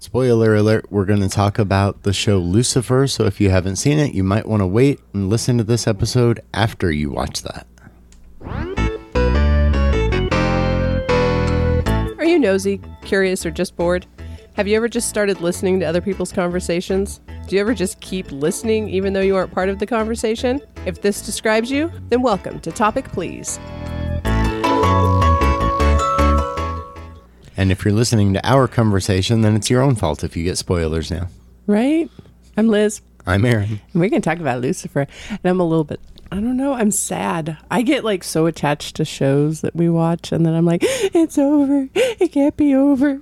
Spoiler alert, we're going to talk about the show Lucifer. So if you haven't seen it, you might want to wait and listen to this episode after you watch that. Are you nosy, curious, or just bored? Have you ever just started listening to other people's conversations? Do you ever just keep listening even though you aren't part of the conversation? If this describes you, then welcome to Topic Please. And if you're listening to our conversation, then it's your own fault if you get spoilers now. Right? I'm Liz. I'm Aaron. And we're going to talk about Lucifer. And I'm a little bit, I don't know, I'm sad. I get like so attached to shows that we watch, and then I'm like, it's over. It can't be over.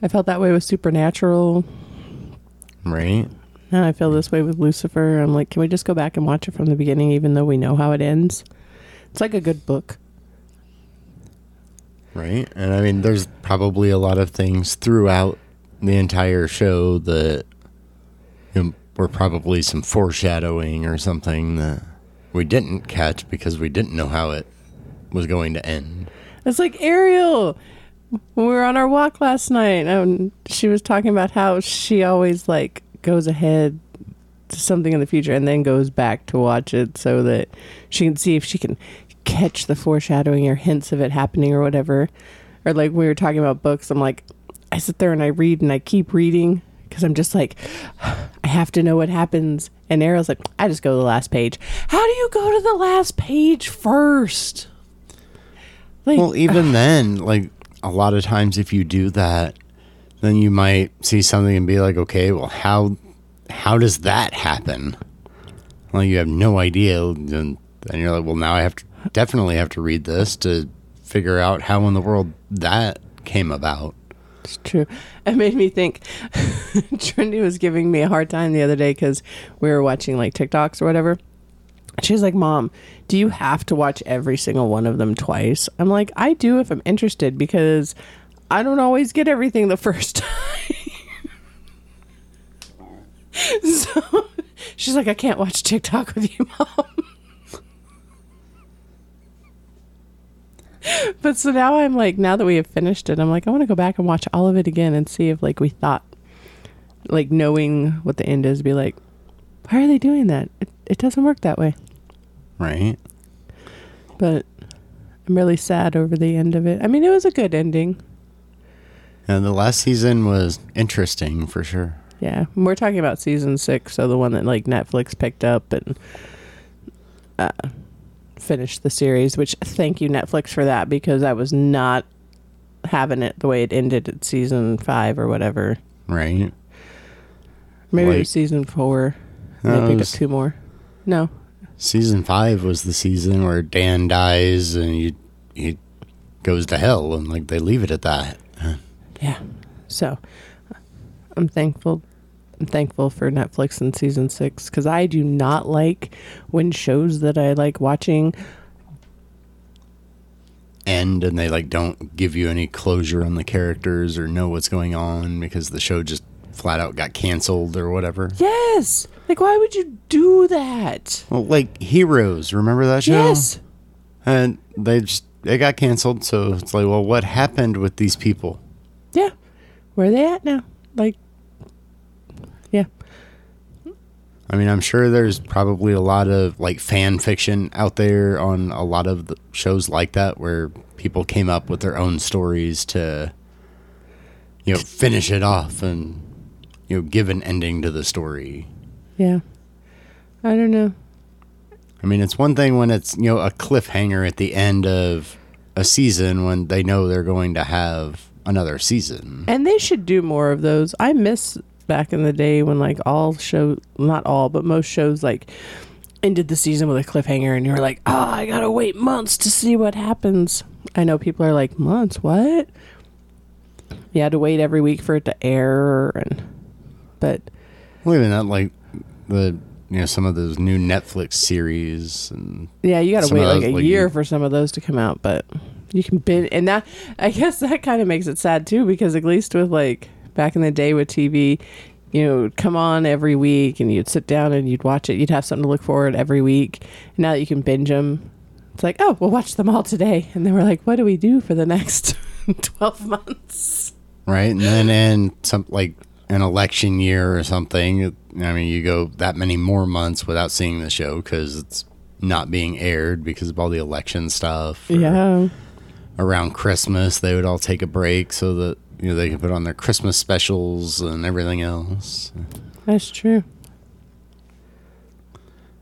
I felt that way with Supernatural. Right? Now I feel this way with Lucifer. I'm like, can we just go back and watch it from the beginning, even though we know how it ends? It's like a good book. Right? And I mean, there's probably a lot of things throughout the entire show that you know, were probably some foreshadowing or something that we didn't catch because we didn't know how it was going to end. It's like Ariel. When we were on our walk last night, and she was talking about how she always like goes ahead to something in the future and then goes back to watch it so that she can see if she can catch the foreshadowing or hints of it happening or whatever. Or like we were talking about books, I'm like, I sit there and I read and I keep reading because I'm just like, I have to know what happens. And Ariel's like, I just go to the last page. How do you go to the last page first? Like, Well, even then, like a lot of times, if you do that, then you might see something and be like, okay, well, how how does that happen? Well, you have no idea, and and you're like, well, now I have to definitely have to read this to figure out how in the world that came about. It's true. It made me think. Trinity was giving me a hard time the other day because we were watching like TikToks or whatever. She was like, Mom, do you have to watch every single one of them twice? I'm like, I do if I'm interested because I don't always get everything the first time. so she's like, I can't watch TikTok with you, Mom. but so now I'm like, now that we have finished it, I'm like, I want to go back and watch all of it again and see if like we thought, like knowing what the end is, be like, why are they doing that? It, it doesn't work that way. Right? But I'm really sad over the end of it. I mean, it was a good ending. And the last season was interesting for sure. Yeah, we're talking about season six, so the one that like Netflix picked up and uh, finished the series. Which thank you Netflix for that because I was not having it the way it ended at season five or whatever. Right? Maybe it was season four. No, They picked was- up two more. No, Season five was the season where Dan dies and he he goes to hell, and like they leave it at that. yeah. So I'm thankful. I'm thankful for Netflix and season six because I do not like when shows that I like watching end and they like don't give you any closure on the characters or know what's going on because the show just flat out got canceled or whatever. Yes. Like, why would you do that? Well, like Heroes, remember that show? Yes. And they just it got canceled, so it's like, well, what happened with these people? Yeah. Where are they at now? Like, yeah. I mean, I'm sure there's probably a lot of like fan fiction out there on a lot of the shows like that where people came up with their own stories to you know finish it off and you know give an ending to the story. Yeah. I don't know. I mean, it's one thing when it's, you know, a cliffhanger at the end of a season when they know they're going to have another season. And they should do more of those. I miss back in the day when, like, all show, not all, but most shows, like, ended the season with a cliffhanger and you were like, oh, I gotta wait months to see what happens. I know people are like, months? What? You had to wait every week for it to air. and But Well, even that, like, the, you know, some of those new Netflix series and Yeah, you got to wait like those, a like, year you- for some of those to come out, but you can bin and that I guess that kind of makes it sad too because at least with like back in the day with TV, you know, come on every week and you'd sit down and you'd watch it. You'd have something to look forward every week. And now that you can binge them, it's like, oh, we'll watch them all today. And then we're like, what do we do for the next twelve months? right? And then in some like an election year or something, I mean, you go that many more months without seeing the show because it's not being aired because of all the election stuff. Yeah. Around Christmas, they would all take a break so that you know they can put on their Christmas specials and everything else. That's true.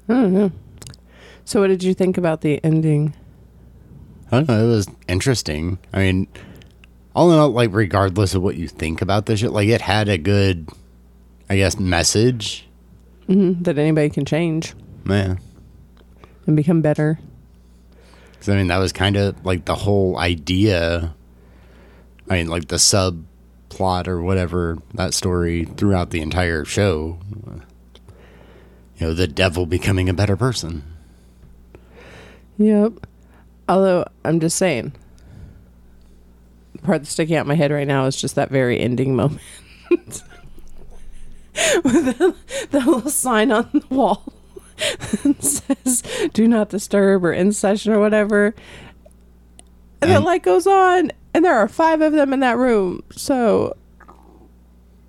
I don't know. So, what did you think about the ending? I don't know. It was interesting. I mean, all in all, like regardless of what you think about this shit, like it had a good, I guess, message. hmm That anybody can change Man, and become better. because I mean that was kind of like the whole idea. I mean, like the subplot or whatever that story throughout the entire show. You know, the devil becoming a better person. Yep. Although I'm just saying, the part that's sticking out in my head right now is just that very ending moment. With the, the little sign on the wall that says "Do not disturb" or "In session" or whatever, and the And- light goes on, and there are five of them in that room. So,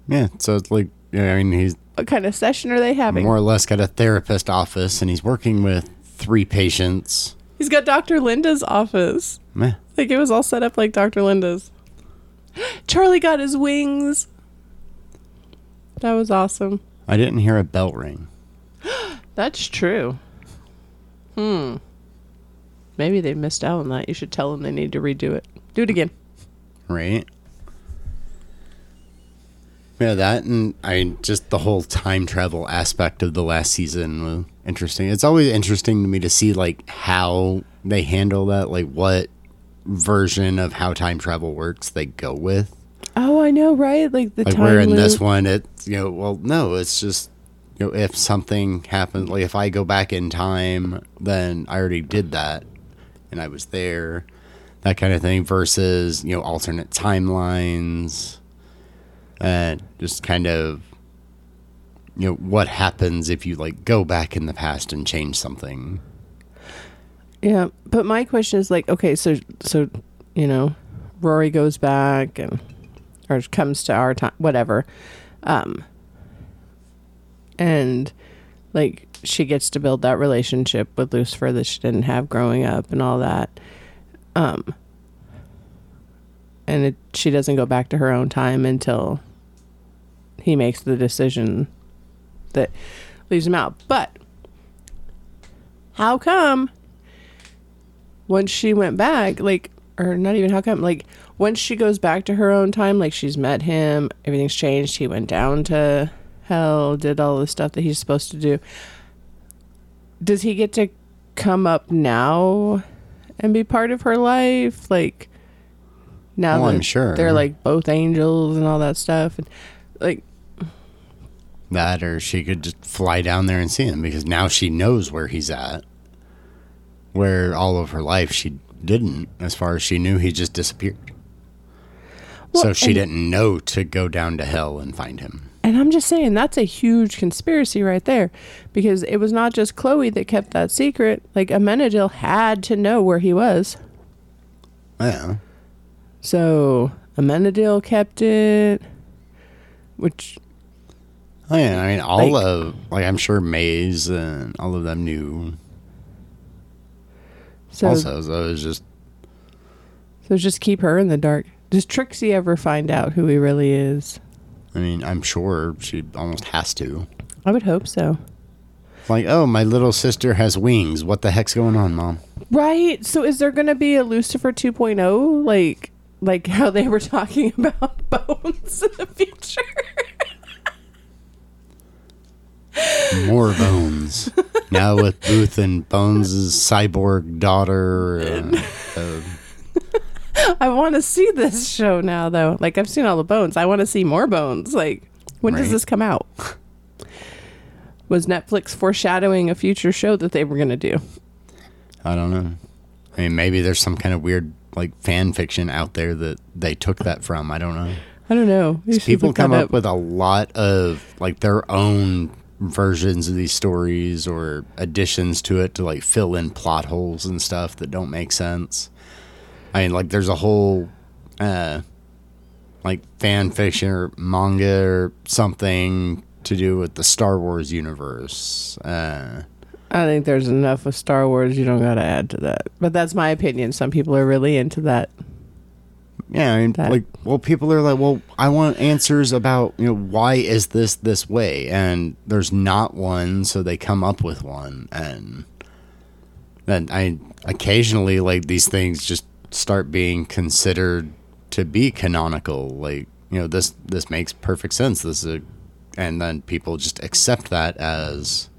Yeah, so it's like, I mean, he's what kind of session are they having? more or less got a therapist office, and he's working with three patients. He's got Dr. Linda's office. Meh. Like it was all set up like Dr. Linda's. Charlie got his wings. That was awesome. I didn't hear a bell ring. That's true. Hmm. Maybe they missed out on that. You should tell them they need to redo it. Do it again. right? Yeah, that and I just the whole time travel aspect of the last season was interesting. It's always interesting to me to see like how they handle that, like what version of how time travel works they go with. Oh, I know, right? Like the Like time where in this one, it's you know, well, no, it's just you know, if something happens, like if I go back in time, then I already did that, and I was there, that kind of thing. Versus you know, alternate timelines, and just kind of you know what happens if you like go back in the past and change something. Yeah, but my question is like, okay, so so you know, Rory goes back and or comes to our time, whatever, um, and like she gets to build that relationship with Lucifer that she didn't have growing up and all that, um, and it, she doesn't go back to her own time until he makes the decision that leaves him out, but. How come once she went back, like, or not even how come, like, once she goes back to her own time, like, she's met him, everything's changed. He went down to hell, did all the stuff that he's supposed to do. Does he get to come up now and be part of her life? Like, now oh, Well, that I'm sure. they're like both angels and all that stuff. And, like, That, or she could just fly down there and see him because now she knows where he's at. Where all of her life she didn't, as far as she knew, he just disappeared. so she didn't know to go down to hell and find him. And I'm just saying that's a huge conspiracy right there because it was not just Chloe that kept that secret. Like Amenadiel had to know where he was. Yeah. So Amenadiel kept it, which Oh yeah, I mean all Like- of like I'm sure Maze and all of them knew. so also, so it was just so just keep her in the dark. Does Trixie ever find out who he really is? I mean, I'm sure she almost has to. I would hope so. Like, oh, my little sister has wings. What the heck's going on, mom? Right. So is there going to be a Lucifer 2.0 like like how they were talking about bones in the future? More bones. now with Booth and Bones' cyborg daughter. Uh, uh, I want to see this show now, though. Like I've seen all the bones. I want to see more bones. Like when does this come out? Was Netflix foreshadowing a future show that they were going to do? I don't know. I mean, maybe there's some kind of weird like fan fiction out there that they took that from. I don't know. I don't know. People come that up with a lot of like their own versions of these stories or additions to it to like fill in plot holes and stuff that don't make sense. I mean, like there's a whole uh like fan fiction or manga or something to do with the Star Wars universe. Uh, I think there's enough of Star Wars. You don't got to add to that. But that's my opinion. Some people are really into that. yeah, I mean, That- like, well, people are like, well, I want answers about, you know, why is this this way? And there's not one, so they come up with one. And then I occasionally, like, these things just start being considered to be canonical. Like, you know, this this makes perfect sense. This is a, and then people just accept that as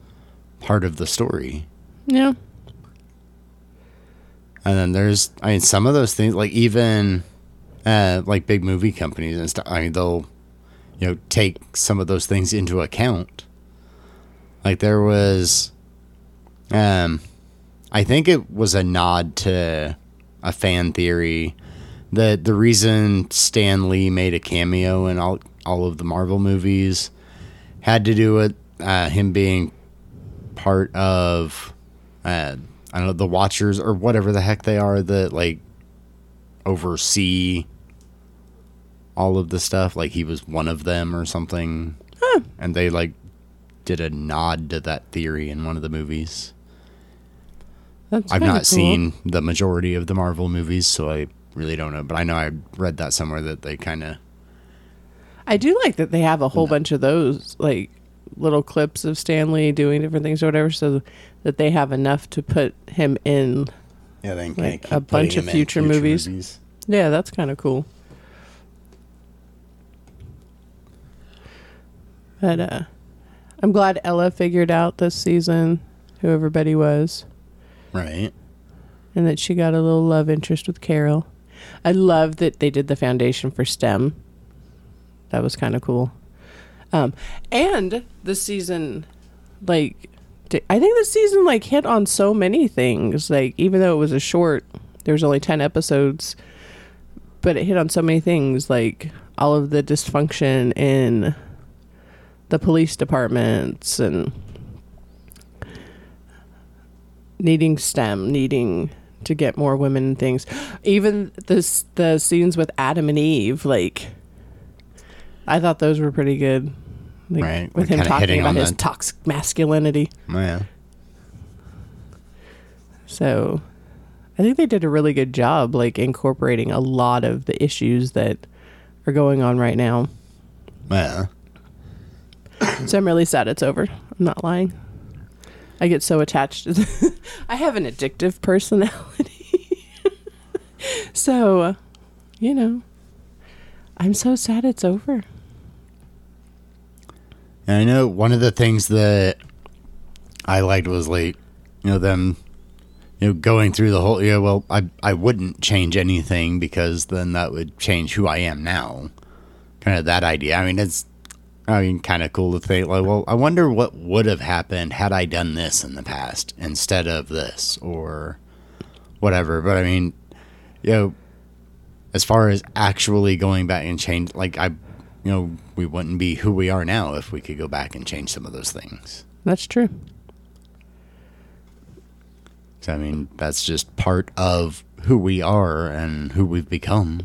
part of the story. Yeah. And then there's, I mean, some of those things, like even uh, like big movie companies and stuff. I mean, they'll, you know, take some of those things into account. Like there was, um, I think it was a nod to a fan theory that the reason Stan Lee made a cameo in all all of the Marvel movies had to do with uh, him being part of uh, I don't know the Watchers or whatever the heck they are that like oversee all of the stuff. Like he was one of them or something, and they like did a nod to that theory in one of the movies. That's I've not cool. seen the majority of the Marvel movies, so I really don't know. But I know I read that somewhere that they kind of I do like that they have a whole bunch of those, like little clips of Stan Lee doing different things or whatever, so that they have enough to put him in. yeah, they kinda Like a bunch of in future movies. Yeah, that's kind of cool. But uh, I'm glad Ella figured out this season who everybody was, right? and that she got a little love interest with Carol. I love that they did the foundation for STEM. That was kind of cool. Um, and the season, like, I think the season like hit on so many things. Like, even though it was a short, there was only ten episodes, but it hit on so many things, like all of the dysfunction in the police departments and needing STEM, needing to get more women and things. Even this the scenes with Adam and Eve, like I thought those were pretty good. Like, Right, With we're him talking about his that. toxic masculinity. Oh, yeah. So I think they did a really good job like incorporating a lot of the issues that are going on right now. Yeah. So I'm really sad it's over. I'm not lying. I get so attached I have an addictive personality. so, you know, I'm so sad it's over. And I know one of the things that I liked was like, you know, them, you know, going through the whole. Yeah, well, I I wouldn't change anything because then that would change who I am now. Kind of that idea. I mean, it's, I mean, kind of cool to think like, well, I wonder what would have happened had I done this in the past instead of this or whatever. But I mean, you know, as far as actually going back and change, like I, you know, we wouldn't be who we are now if we could go back and change some of those things. That's true. So, I mean, that's just part of who we are and who we've become.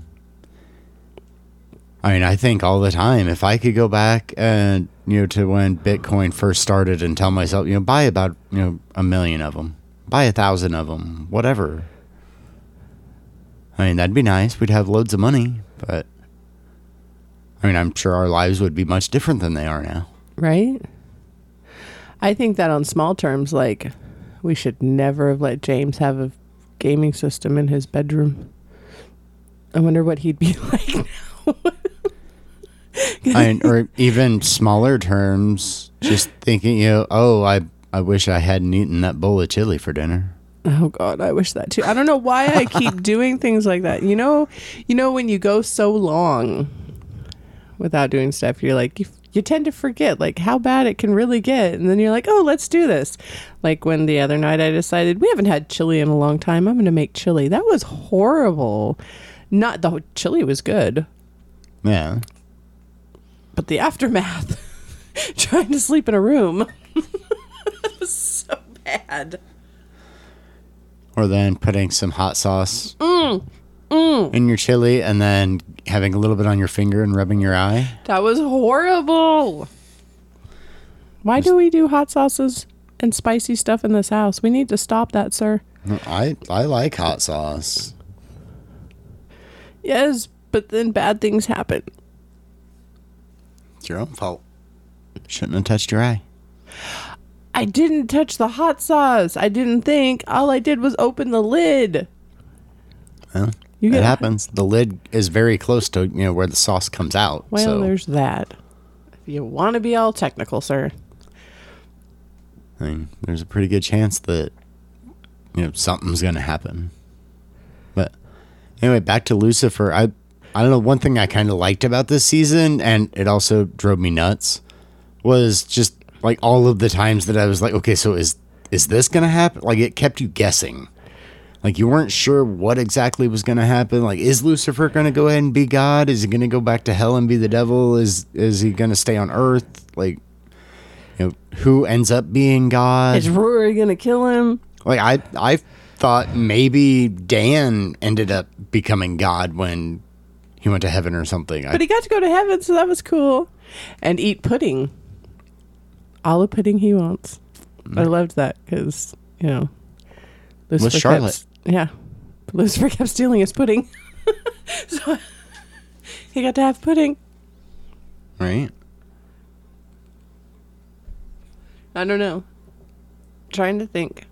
I mean, I think all the time, if I could go back and, you know, to when Bitcoin first started and tell myself, you know, buy about, you know, a million of them, buy a thousand of them, whatever. I mean, that'd be nice. We'd have loads of money, but I mean, I'm sure our lives would be much different than they are now. Right? I think that on small terms, like, we should never have let James have a gaming system in his bedroom. I wonder what he'd be like now. I or even smaller terms, just thinking, you know, oh, I, I wish I hadn't eaten that bowl of chili for dinner. Oh God, I wish that too. I don't know why I keep doing things like that. You know, you know when you go so long without doing stuff, you're like you, you tend to forget like how bad it can really get, and then you're like, oh, let's do this. Like when the other night I decided we haven't had chili in a long time. I'm going to make chili. That was horrible. Not the chili was good, Yeah. But the aftermath, trying to sleep in a room, was so bad. Or then putting some hot sauce mm, mm. in your chili and then having a little bit on your finger and rubbing your eye. That was horrible. Why do we do hot sauces and spicy stuff in this house? We need to stop that, sir. I I like hot sauce. Yes, but then bad things happen. It's your own fault. Shouldn't have touched your eye. I didn't touch the hot sauce. I didn't think. All I did was open the lid. Well, You it happens. The lid is very close to you know where the sauce comes out. Well, so there's that. If you want to be all technical, sir. I mean, there's a pretty good chance that you know something's going to happen. But anyway, back to Lucifer. I I don't know. One thing I kind of liked about this season, and it also drove me nuts, was just like all of the times that I was like, okay, so is is this going to happen? Like it kept you guessing. Like you weren't sure what exactly was going to happen. Like, is Lucifer going to go ahead and be God? Is he going to go back to hell and be the devil? Is is he going to stay on Earth? Like, you know, who ends up being God? Is Rory gonna kill him? Like I I thought maybe Dan ended up becoming God when he went to heaven or something. I, But he got to go to heaven, so that was cool. And eat pudding. All the pudding he wants. I mm. loved that because you know, Lucifer kept- Charlotte. yeah, Lucifer kept stealing his pudding, so he got to have pudding. right? I don't know. Trying to think.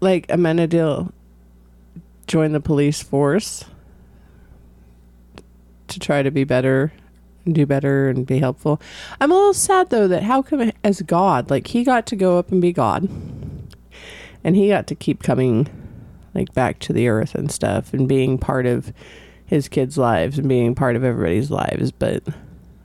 Like Amenadiel joined the police force to try to be better and do better and be helpful. I'm a little sad though that how come as God, like he got to go up and be God. And he got to keep coming like back to the earth and stuff and being part of his kids' lives and being part of everybody's lives, but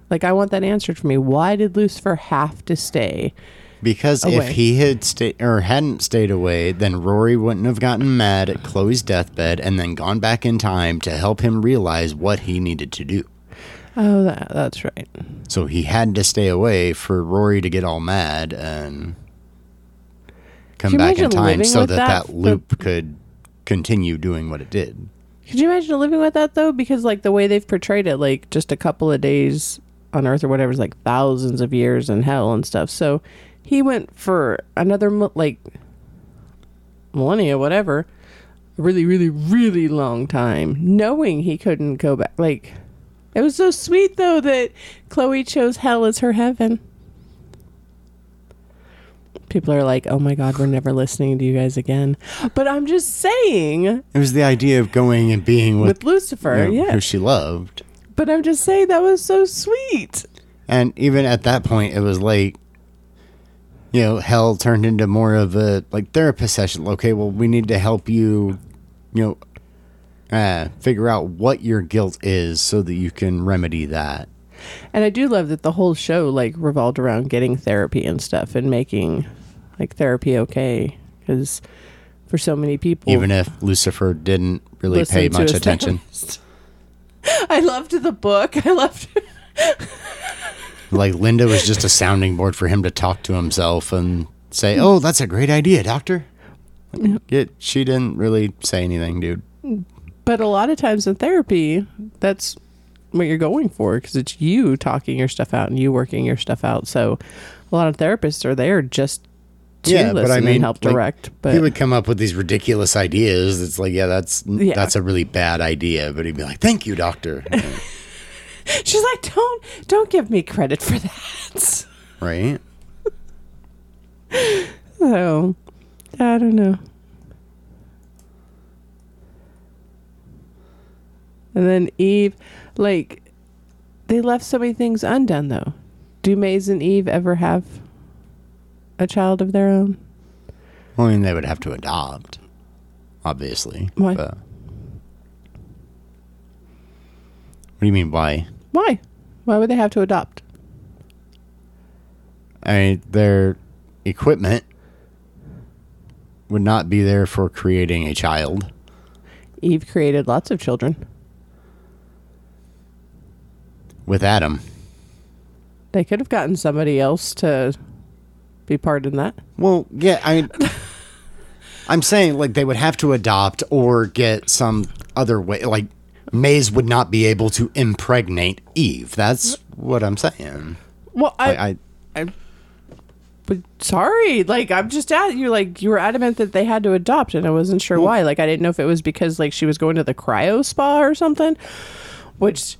like I want that answered for me. Why did Lucifer have to stay? Because Away. if he had stayed or hadn't stayed away, then Rory wouldn't have gotten mad at Chloe's deathbed and then gone back in time to help him realize what he needed to do. Oh, that, that's right. So he had to stay away for Rory to get all mad and come back in time so that that that loop could continue doing what it did. Could you imagine living with that though? Because like the way they've portrayed it, like just a couple of days on Earth or whatever is like thousands of years in hell and stuff. So he went for another like millennia, whatever, a really, really, really long time, knowing he couldn't go back. Like it was so sweet though that Chloe chose hell as her heaven. People are like, "Oh my God, we're never listening to you guys again." But I'm just saying, It was the idea of going and being with, with Lucifer, you know, yeah. who she loved. But I'm just saying that was so sweet. And even at that point, it was like, you know, hell turned into more of a like therapist session. Okay, well, we need to help you, you know, uh, figure out what your guilt is so that you can remedy that. And I do love that the whole show like revolved around getting therapy and stuff and making like therapy okay because for so many people Even if Lucifer didn't really pay much attention. I loved the book. I loved like Linda was just a sounding board for him to talk to himself and say, "Oh, that's a great idea, Doctor." Yet she didn't really say anything, dude. But a lot of times in therapy, that's what you're going for because it's you talking your stuff out and you working your stuff out. So a lot of therapists are there just to Yeah, but listen I mean, and help like, direct. But he would come up with these ridiculous ideas. It's like, yeah, that's Yeah. that's a really bad idea. But he'd be like, "Thank you, doctor." she's like, "Don't don't give me credit for that." right? So I don't know. And then Eve, like, they left so many things undone though. Do Maze and Eve ever have a child of their own? Well, I mean, they would have to adopt, obviously. Why? But- what do you mean? Why? Why? Why would they have to adopt? I mean, their equipment would not be there for creating a child. Eve created lots of children. With Adam, They could have gotten somebody else to be part in that. well, yeah, I mean, I'm saying like they would have to adopt or get some other way. Like Maze would not be able to impregnate Eve. That's what I'm saying. Well, I, I, I but sorry, like I'm just at you. Like you were adamant that they had to adopt, and I wasn't sure why. Like I didn't know if it was because like she was going to the cryo spa or something, which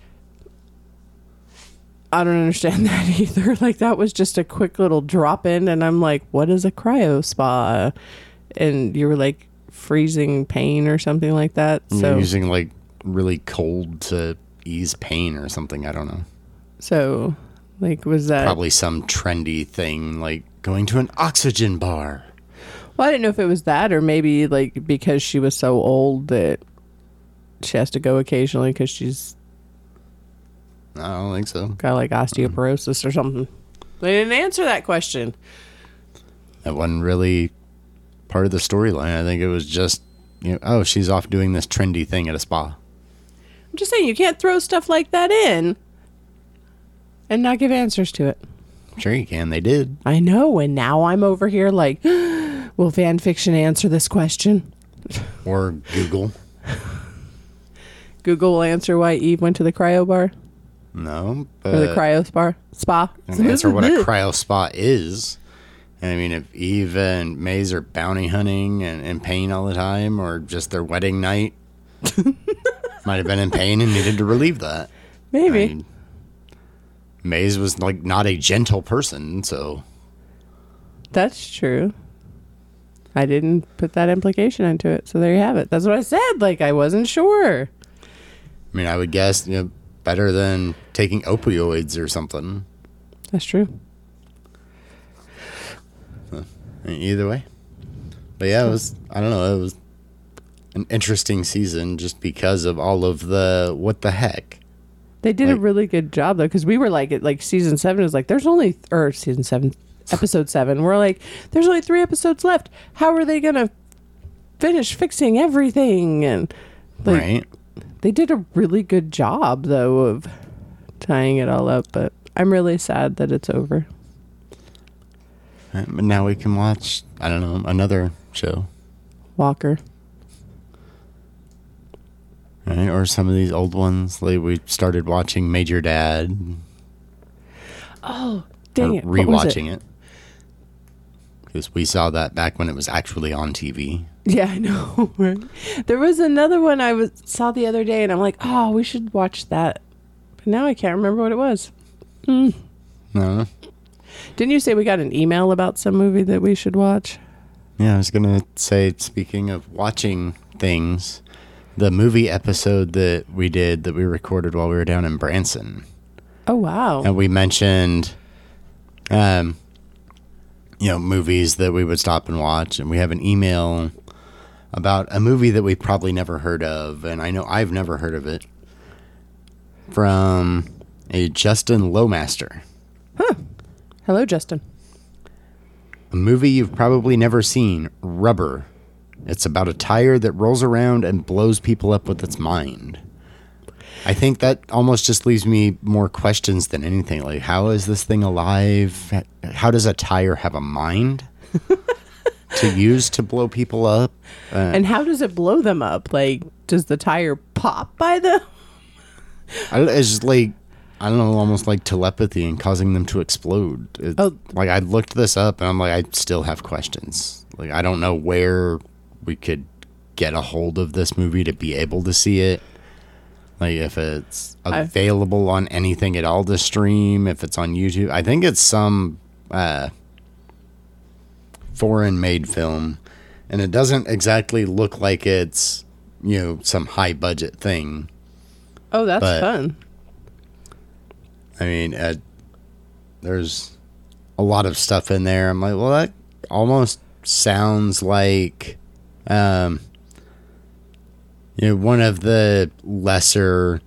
I don't understand that either. Like that was just a quick little drop in, and I'm like, what is a cryo spa? And you were like freezing pain or something like that. you're So using like really cold to ease pain or something. I don't know. so like was that? Probably some trendy thing like going to an oxygen bar. Well, I didn't know if it was that or maybe like because she was so old that she has to go occasionally because she's I don't think so. got like osteoporosis or something. They didn't answer that question. That wasn't really part of the storyline. I think it was just, you know, oh, she's off doing this trendy thing at a spa. I'm just saying you can't throw stuff like that in and not give answers to it. Sure, you can. They did. I know, and now I'm over here like, will fan fiction answer this question? Or Google. Google will answer why Eve went to the cryo bar No, or the but cryo spa. Spa. and answer what a cryo spa is. And I mean, if Eve and Maze are bounty hunting and in pain all the time, or just their wedding night, might have been in pain and needed to relieve that. Maybe. I mean, Maze was like not a gentle person, so That's true. I didn't put that implication into it, so there you have it. That's what I said. Like I wasn't sure. I mean, I would guess you know better than taking opioids or something. That's true. Either way, but yeah, it was. I don't know. It was an interesting season just because of all of the what the heck. They did a really good job though, because we were like, at like season seven is like, there's only or season seven, episode seven. We're like, there's only three episodes left. How are they gonna finish fixing everything? And like, right? they did a really good job though of tying it all up. But I'm really sad that it's over. Right, But now we can watch. I don't know another show, Walker. Right? Or some of these old ones. Like we started watching Major Dad. Oh, dang it! What was it? rewatching it because we saw that back when it was actually on TV. Yeah, I know. Right? There was another one I was saw the other day, and I'm like, oh, we should watch that. But now I can't remember what it was. Hmm. No, Didn't you say we got an email about some movie that we should watch? yeah, I was gonna say. Speaking of watching things, the movie episode that we did that we recorded while we were down in Branson, Oh wow! and we mentioned, um, you know, movies that we would stop and watch, and we have an email about a movie that we probably never heard of, and I know I've never heard of it from a Justin Lowmaster. Huh. Hello, Justin. A movie you've probably never seen, Rubber. It's about a tire that rolls around and blows people up with its mind. I think that almost just leaves me more questions than anything. Like, how is this thing alive? How does a tire have a mind to use to blow people up? Uh, And how does it blow them up? Like, does the tire pop by them? I it's just like I don't know, almost like telepathy and causing them to explode. It's, Oh. like I looked this up and I'm like, I still have questions. Like I don't know where we could get a hold of this movie to be able to see it. Like if it's available on anything at all to stream, if it's on YouTube. I think it's some uh, foreign made film, and it doesn't exactly look like it's you know some high budget thing. Oh, that's But- fun. I mean, uh, there's a lot of stuff in there. I'm like, well, that almost sounds like, um, you know, one of the lesser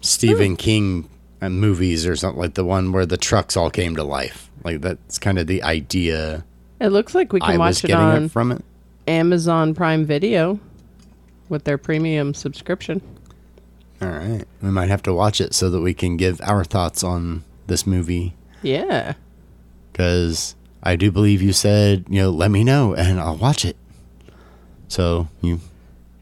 Stephen King uh, movies or something like the one where the trucks all came to life. Like that's kind of the idea It looks like we can I watch it on it from it. Amazon Prime Video with their premium subscription. All right, we might have to watch it so that we can give our thoughts on this movie. Yeah. because I do believe you said, you know, let me know and I'll watch it. So you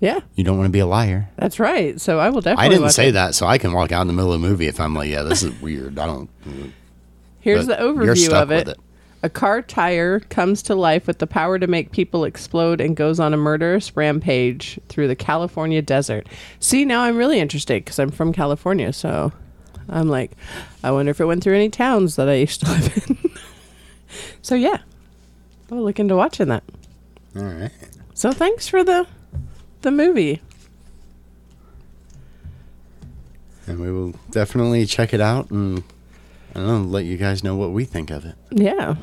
Yeah, you don't want to be a liar. that's right. So I will definitely. I didn't say it. that, so I can walk out in the middle of the movie if I'm like, yeah, this is weird. I don't. Here's the overview of it. with it. A car tire comes to life with the power to make people explode and goes on a murderous rampage through the California desert. See, now I'm really interested because I'm from California, so I'm like, I wonder if it went through any towns that I used to live in. so yeah, I'll look into watching that. All right. So thanks for the the movie. And we will definitely check it out and I don't know, let you guys know what we think of it. Yeah.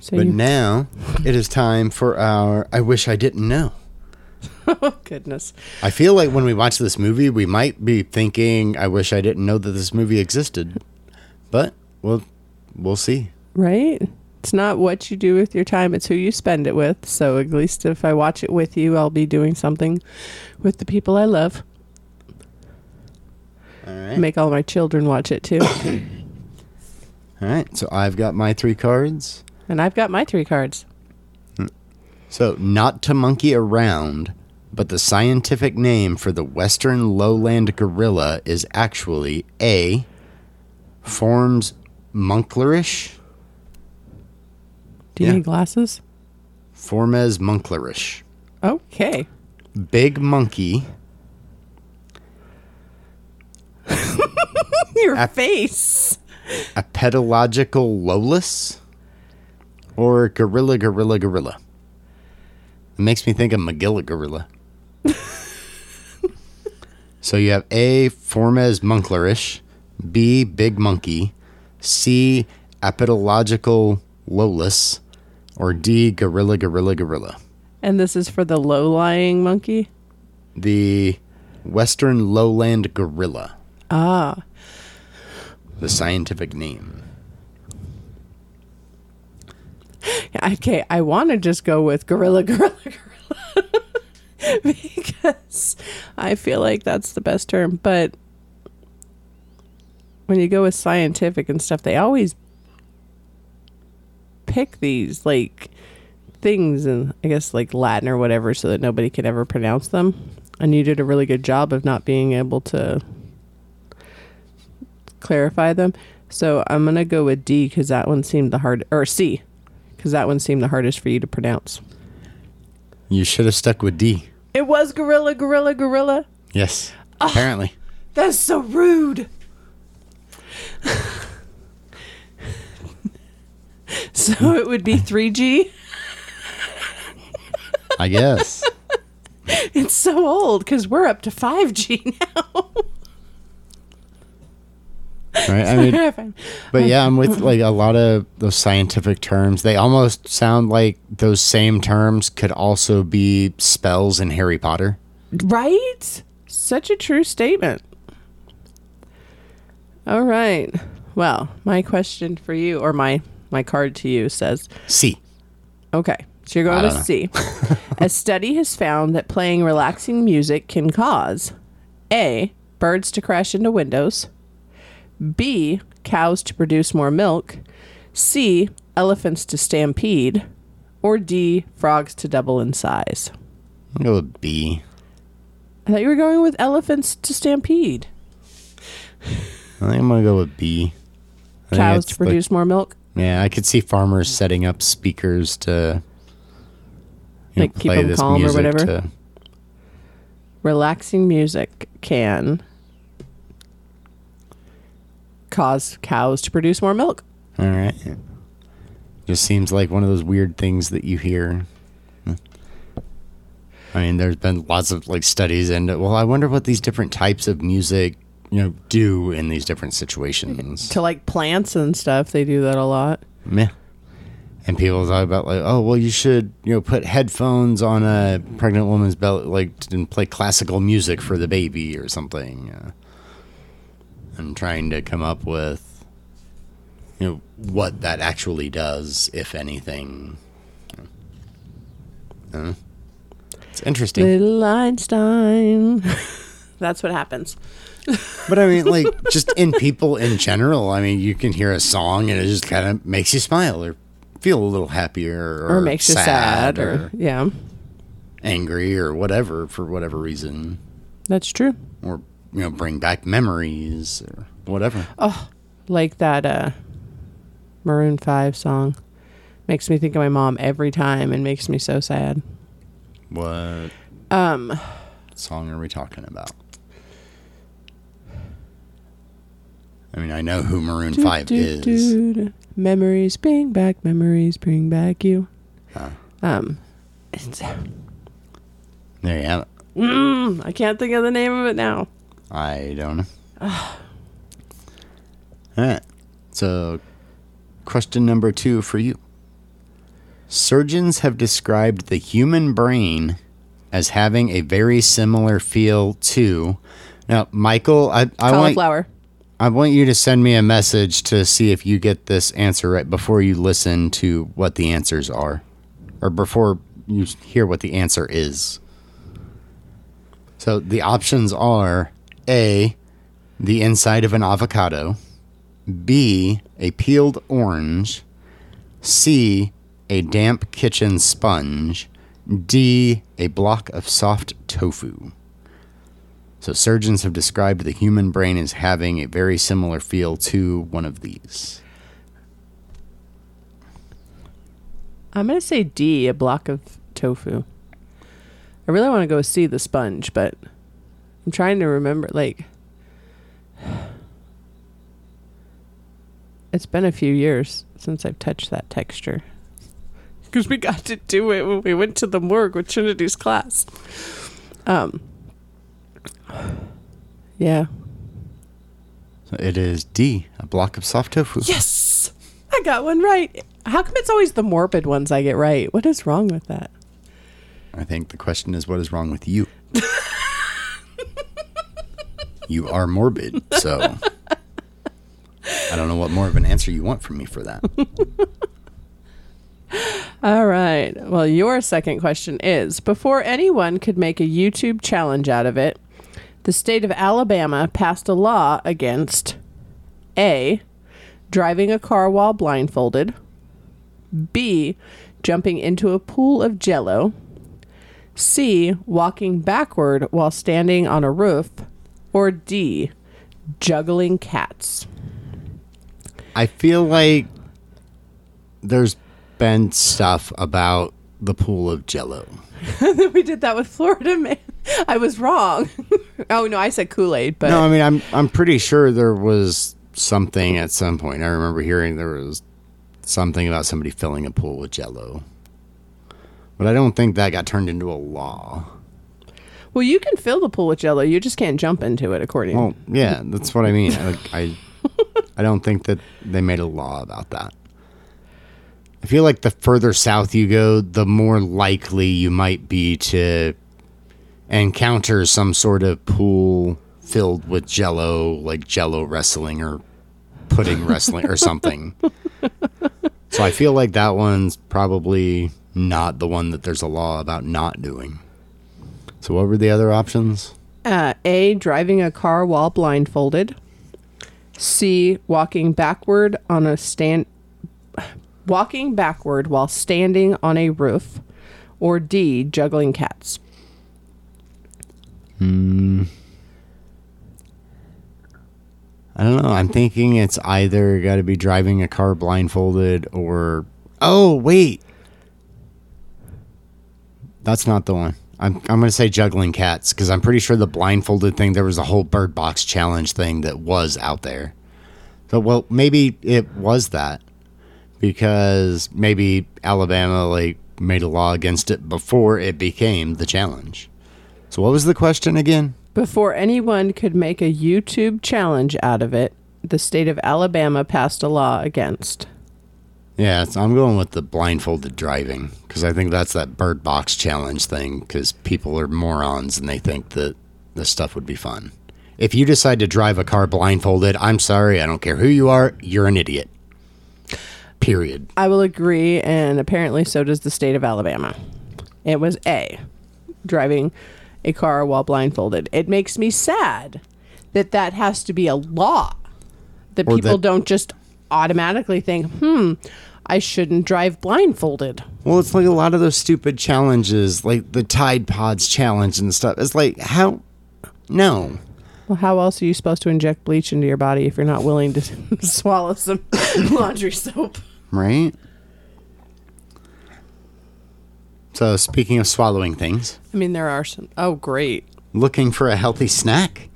So But now it is time for our I wish I didn't know. oh goodness. I feel like when we watch this movie, we might be thinking, I wish I didn't know that this movie existed. But we'll we'll see. Right? It's not what you do with your time, it's who you spend it with. So at least if I watch it with you, I'll be doing something with the people I love. All right. Make all my children watch it too. All right. So I've got my three cards. and I've got my three cards. Hmm. So, not to monkey around, but the scientific name for the western lowland gorilla is actually A. Forms monklerish. Do you Yeah. need glasses? Formes monklerish. Okay. Big monkey. Your Ap- face. Apetological lowless. Or gorilla, gorilla, gorilla. It makes me think of Magilla gorilla. so you have A. Formes monklerish. B. Big monkey. C. Apetological lowless. Or D. Gorilla, gorilla, gorilla. And this is for the low lying monkey? The western lowland gorilla. Ah. The scientific name. Okay, I want to just go with gorilla, gorilla, gorilla. because I feel like that's the best term. But when you go with scientific and stuff, they always pick these like things and I guess like Latin or whatever so that nobody can ever pronounce them. And you did a really good job of not being able to clarify them. So I'm going to go with D because that one seemed the hard, or C because that one seemed the hardest for you to pronounce. You should have stuck with D. It was gorilla, gorilla, gorilla. Yes. Ah, apparently. That's so rude. so it would be 3G. I guess. It's so old because we're up to 5G now. Right? I mean, But yeah, I'm with like a lot of those scientific terms. They almost sound like those same terms could also be spells in Harry Potter. right? Such a true statement. All right. Well, my question for you, or my my card to you, says C. Okay, so you're going with C. a study has found that playing relaxing music can cause A. Birds to crash into windows, B. Cows to produce more milk, C. Elephants to stampede, or D. Frogs to double in size. I'll go with B. I thought you were going with elephants to stampede. I think I'm gonna go with B. I Cows to like- produce more milk. Yeah, I could see farmers setting up speakers to Like, keep 'em calm or whatever? To, Relaxing music can cause cows to produce more milk. all right. Just seems like one of those weird things that you hear. I mean, there's been lots of like studies, and well, I wonder what these different types of music, you know, do in these different situations. To like plants and stuff, they do that a lot. Meh. And people talk about like, oh, well, you should, you know, put headphones on a pregnant woman's belly, like, and play classical music for the baby or something. Uh, and trying to come up with, you know, what that actually does, if anything. Uh, it's interesting. Little Einstein. That's what happens. But I mean, like, just in people in general, I mean, you can hear a song and it just kind of makes you smile or feel a little happier or, Or, makes you sad or, yeah. angry or whatever for whatever reason, That's true. or you know, bring back memories or whatever. Oh, like that uh Maroon 5 song. Makes me think of my mom every time and makes me so sad. What Um song are we talking about? I mean, I know who Maroon do, Five do, is. do. Memories bring back memories bring back you. Huh. Um There you have it. mm, I can't think of the name of it now. I don't know. All right. So, question number two for you. Surgeons have described the human brain as having a very similar feel to. Now, Michael, I, I want Cauliflower. I want you to send me a message to see if you get this answer right before you listen to what the answers are, or before you hear what the answer is. So the options are A, the inside of an avocado, B, a peeled orange, C, a damp kitchen sponge, D, a block of soft tofu. So surgeons have described the human brain as having a very similar feel to one of these. I'm gonna say D, a block of tofu. I really want to go see the sponge, but I'm trying to remember. Like, it's been a few years since I've touched that texture. Because we got to do it when we went to the morgue with Trinity's class. Um. Yeah. So it is D, a block of soft tofu. Yes, I got one right. How come it's always the morbid ones I get right? What is wrong with that? I think the question is what is wrong with you? you are morbid, so I don't know what more of an answer you want from me for that. All right. Well, your second question is Before anyone could make a YouTube challenge out of it, the state of Alabama passed a law against A. Driving a car while blindfolded, B. Jumping into a pool of jello, C. Walking backward while standing on a roof, or D. Juggling cats. I feel like there's been stuff about the pool of jello. we did that with Florida Man. I was wrong. oh no, I said Kool Aid, but No, I mean I'm I'm pretty sure there was something at some point. I remember hearing there was something about somebody filling a pool with jello. But I don't think that got turned into a law. well, you can fill the pool with Jello. You just can't jump into it, according. Well, yeah, that's what I mean. Like, I I don't think that they made a law about that. I feel like the further south you go, the more likely you might be to encounter some sort of pool filled with jello, like jello wrestling or pudding wrestling or something. So I feel like that one's probably not the one that there's a law about not doing. So what were the other options? Uh, a. Driving a car while blindfolded. C. Walking backward on a stand. Walking backward while standing on a roof, or D. Juggling cats. Hmm. I don't know. I'm thinking it's either got to be driving a car blindfolded or. Oh, wait. That's not the one. I'm, I'm going to say juggling cats because I'm pretty sure the blindfolded thing, there was a whole bird box challenge thing that was out there. So, well, maybe it was that because maybe Alabama like made a law against it before it became the challenge. So, what was the question again? Before anyone could make a YouTube challenge out of it, the state of Alabama passed a law against. Yeah, so I'm going with the blindfolded driving because I think that's that bird box challenge thing because people are morons and they think that this stuff would be fun. If you decide to drive a car blindfolded, I'm sorry, I don't care who you are, you're an idiot. Period. I will agree, and apparently so does the state of Alabama. It was A, driving a car while blindfolded. It makes me sad that that has to be a law, that Or people that- don't just automatically think, hmm, I shouldn't drive blindfolded. Well, it's like a lot of those stupid challenges, like the Tide Pods challenge and stuff. It's like how no. Well, how else are you supposed to inject bleach into your body if you're not willing to swallow some laundry soap? Right? So, speaking of swallowing things, I mean, there are some. Oh, great. looking for a healthy snack?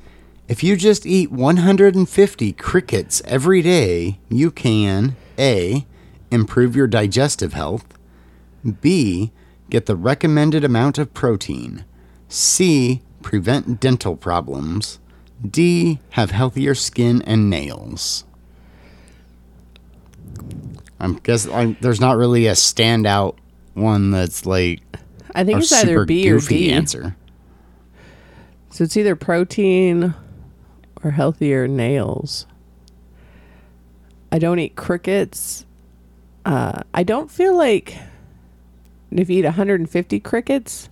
If you just eat 150 crickets every day, you can A. improve your digestive health, B. get the recommended amount of protein, C. prevent dental problems, D. have healthier skin and nails. I'm guess I'm, there's not really a standout one that's like I think it's either B or D. answer. So it's either protein or healthier nails. I don't eat crickets. Uh, I don't feel like if you eat 150 crickets,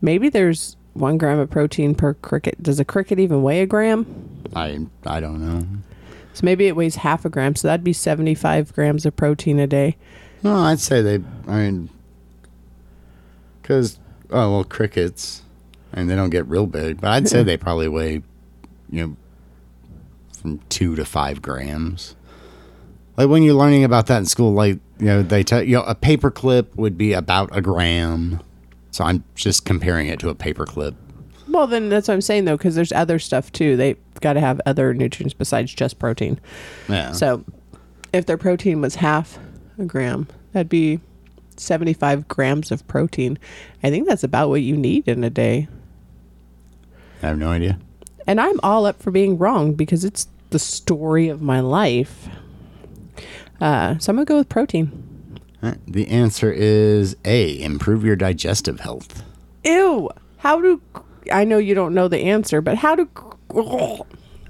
maybe there's one gram of protein per cricket. Does a cricket even weigh a gram? I I don't know. So maybe it weighs half a gram. So that'd be 75 grams of protein a day. No, I'd say they. I mean, because oh well, crickets, and they don't get real big, but I'd say they probably weigh, you know, from two to five grams. Like when you're learning about that in school, like you know, they tell you know a paperclip would be about a gram. So I'm just comparing it to a paperclip. Well, then that's what I'm saying though, because there's other stuff too. They've got to have other nutrients besides just protein. Yeah. So if their protein was half a gram, that'd be 75 grams of protein. I think that's about what you need in a day. I have no idea. And I'm all up for being wrong because it's the story of my life. Uh, so I'm going to go with protein. The answer is A. Improve your digestive health. Ew. How do. I know you don't know the answer, but how do.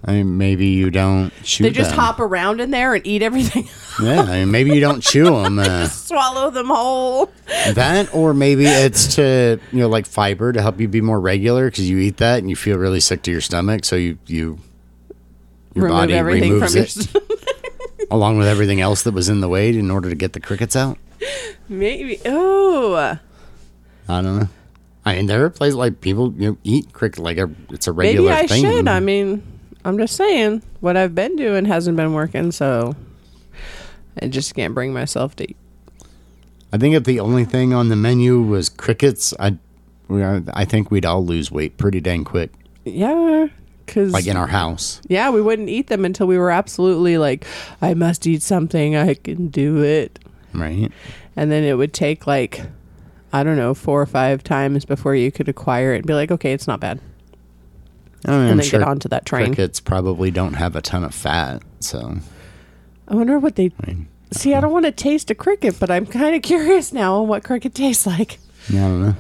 I mean, maybe you don't chew They just them. hop around in there and eat everything, Yeah, I mean, maybe you don't chew them. Uh, swallow them whole. that, or maybe it's to you know like fiber to help you be more regular because you eat that and you feel really sick to your stomach, so you you your Remove body everything removes from your. along with everything else that was in the way in order to get the crickets out. Maybe. Oh. I don't know. I mean, there are places like people you know eat cricket like a it's a Maybe regular I thing. should. I mean, I'm just saying what I've been doing hasn't been working, so I just can't bring myself to. eat. I think if the only thing on the menu was crickets, I I think we'd all lose weight pretty dang quick, Yeah, because like in our house. yeah, we wouldn't eat them until we were absolutely like, I must eat something. I can do it, Right. and then it would take like. I don't know, four or five times before you could acquire it and be like, okay, it's not bad. I mean, And I'm then sure get onto that train. crickets probably don't have a ton of fat, so I wonder what they I mean, see. I don't want to taste a cricket, but I'm kind of curious now on what cricket tastes like. yeah, I don't know.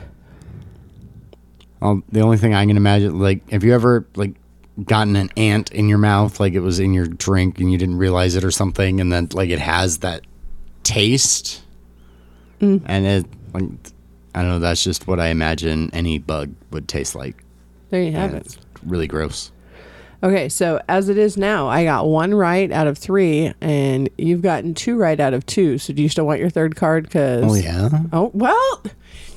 Well, the only thing I can imagine, like, have you ever like gotten an ant in your mouth, like it was in your drink and you didn't realize it or something, and then like it has that taste, Mm. and it, like, I don't know. That's just what I imagine any bug would taste like. There you have And it. it's really gross. Okay, so as it is now, I got one right out of three, and you've gotten two right out of two. So do you still want your third card? Cause Oh yeah, oh well,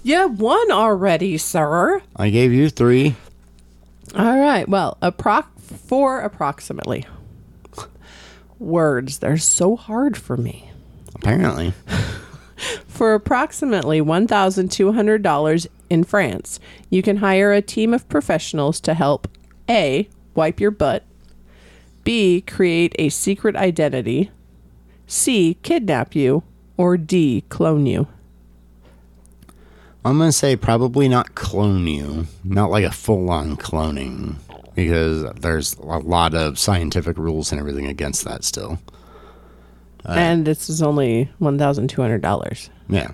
you won already, sir. I gave you three. All right, well, approx four approximately words. They're so hard for me. Apparently, For approximately $1,200 in France, you can hire a team of professionals to help A. Wipe your butt, B. Create a secret identity, C. Kidnap you, or D. Clone you. I'm gonna say probably not clone you, not like a full-on cloning, because there's a lot of scientific rules and everything against that still. Uh, and this is only $1,200. Yeah.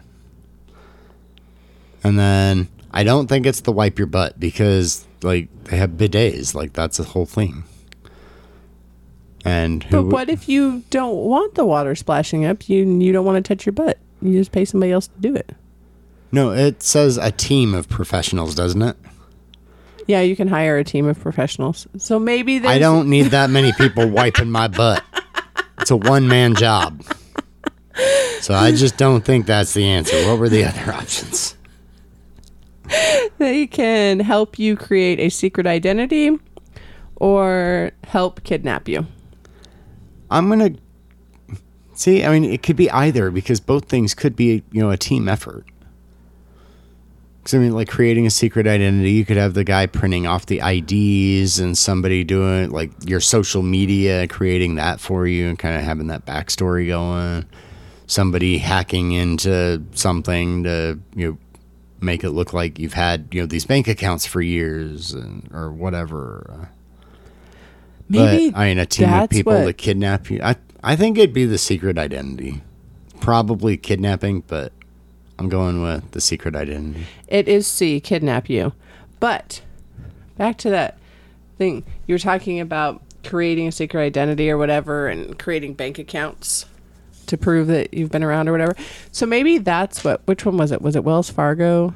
And then I don't think it's the wipe your butt because like they have bidets, like that's a whole thing. And who But what if you don't want the water splashing up? You you don't want to touch your butt. You just pay somebody else to do it. No, it says a team of professionals, doesn't it? Yeah, you can hire a team of professionals. So maybe there's I don't need that many people wiping my butt. It's a one man job. So I just don't think that's the answer. What were the other options? They can help you create a secret identity or help kidnap you. I'm gonna see. I mean, it could be either because both things could be, you know, a team effort. Because I mean, like creating a secret identity, you could have the guy printing off the IDs and somebody doing like your social media, creating that for you, and kind of having that backstory going. Somebody hacking into something to you know make it look like you've had you know these bank accounts for years and or whatever. Maybe but I mean, a team of people what- to kidnap you. I I think it'd be the secret identity, probably kidnapping, but I'm going with the secret identity. It is C, kidnap you. But back to that thing you were talking about creating a secret identity or whatever and creating bank accounts to prove that you've been around or whatever. So maybe that's what which one was it? Was it Wells Fargo?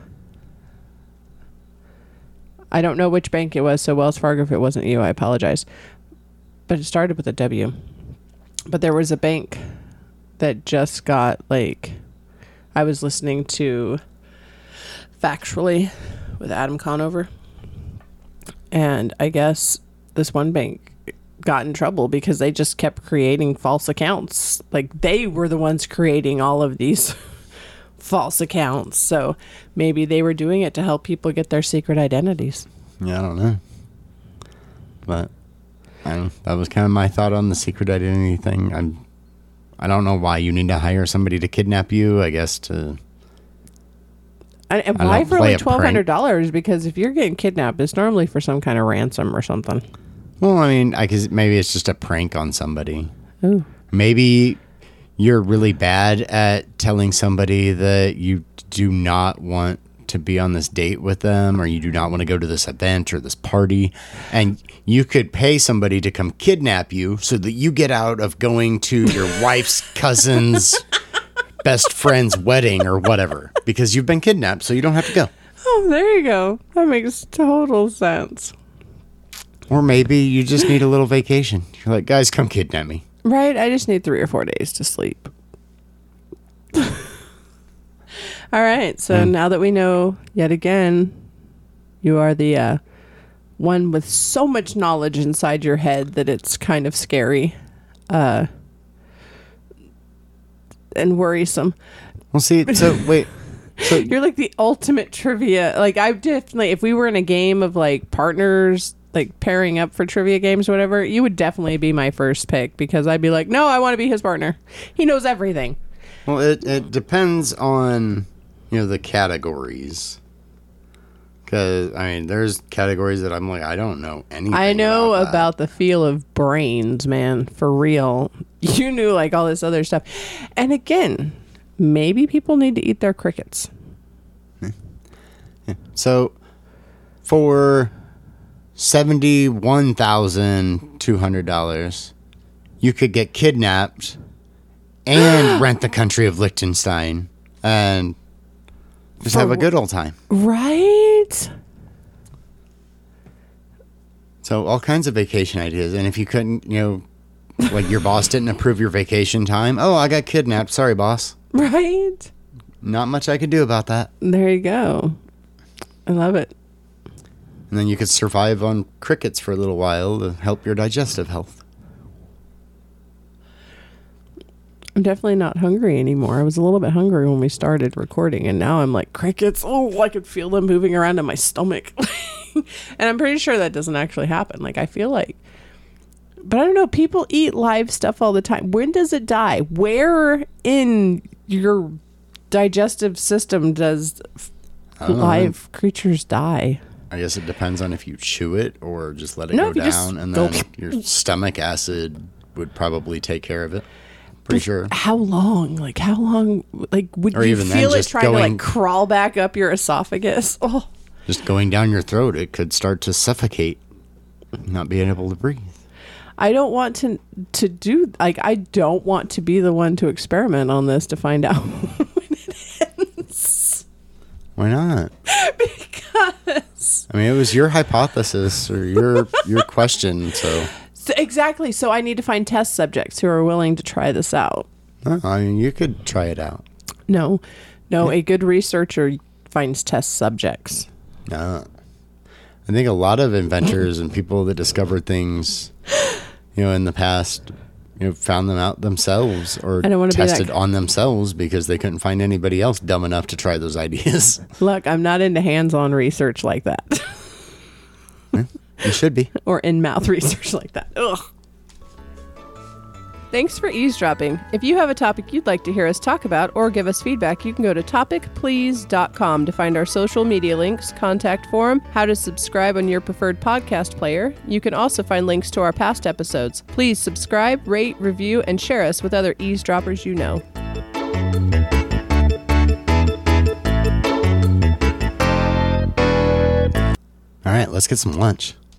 I don't know which bank it was, so Wells Fargo if it wasn't you, I apologize. But it started with a W. But there was a bank that just got like I was listening to factually with Adam Conover. And I guess this one bank got in trouble because they just kept creating false accounts. Like they were the ones creating all of these false accounts. So maybe they were doing it to help people get their secret identities. Yeah, I don't know, but I that was kind of my thought on the secret identity thing. I'm I don't know why you need to hire somebody to kidnap you. I guess to And, and why know, for only twelve hundred dollars? Because if you're getting kidnapped, it's normally for some kind of ransom or something. well, I mean, I guess maybe it's just a prank on somebody. Ooh. Maybe you're really bad at telling somebody that you do not want to be on this date with them or you do not want to go to this event or this party and you could pay somebody to come kidnap you so that you get out of going to your wife's cousin's best friend's wedding or whatever because you've been kidnapped so you don't have to go Oh, there you go. That makes total sense. or maybe you just need a little vacation you're like guys come kidnap me Right? I just need three or four days to sleep. All right. So now that we know yet again, you are the uh, one with so much knowledge inside your head that it's kind of scary uh, and worrisome. well see so wait so You're like the ultimate trivia. Like I definitely, if we were in a game of like partners, like pairing up for trivia games or whatever, you would definitely be my first pick because I'd be like, no, I want to be his partner. He knows everything. Well, it, it depends on you know the categories. Because I mean, there's categories that I'm like I don't know anything. I know about, about the feel of brains, man, for real. You knew like all this other stuff. And again, maybe people need to eat their crickets. So, for seventy-one thousand two hundred dollars, you could get kidnapped and rent the country of Liechtenstein and just For have a good old time. Right? So all kinds of vacation ideas. And if you couldn't, you know, like your boss didn't approve your vacation time, oh, I got kidnapped. Sorry, boss. Right? Not much I could do about that. There you go. I love it. And then you could survive on crickets for a little while to help your digestive health. I'm definitely not hungry anymore. I was a little bit hungry when we started recording, and now I'm like crickets. Oh, I could feel them moving around in my stomach. and I'm pretty sure that doesn't actually happen. Like, I feel like, but I don't know. People eat live stuff all the time. When does it die? Where in your digestive system does don't know. live creatures die? I guess it depends on if you chew it or just let it No, go if you just down, and then your stomach acid would probably take care of it. Pretty sure. How long? Like, how long? Like, would Or you even then, feel it just trying to going- like crawl back up your esophagus? Oh. Just going down your throat, it could start to suffocate, not being able to breathe. I don't want to to do like I don't want to be the one to experiment on this to find out when it ends Why not? because I mean, it was your hypothesis or your your question, so So- exactly. So I need to find test subjects who are willing to try this out. Oh, I mean, you could try it out. No, no, a good researcher finds test subjects. No. I think a lot of inventors and people that discovered things, you know, in the past, you know, found them out themselves or I don't tested on themselves because they couldn't find anybody else dumb enough to try those ideas. Look, I'm not into hands-on research like that, you should be. or in-mouth research like that. Ugh. Thanks for eavesdropping. If you have a topic you'd like to hear us talk about or give us feedback, you can go to topicplease.com to find our social media links, contact form, how to subscribe on your preferred podcast player. You can also find links to our past episodes. Please subscribe, rate, review, and share us with other eavesdroppers you know. All right, let's get some lunch.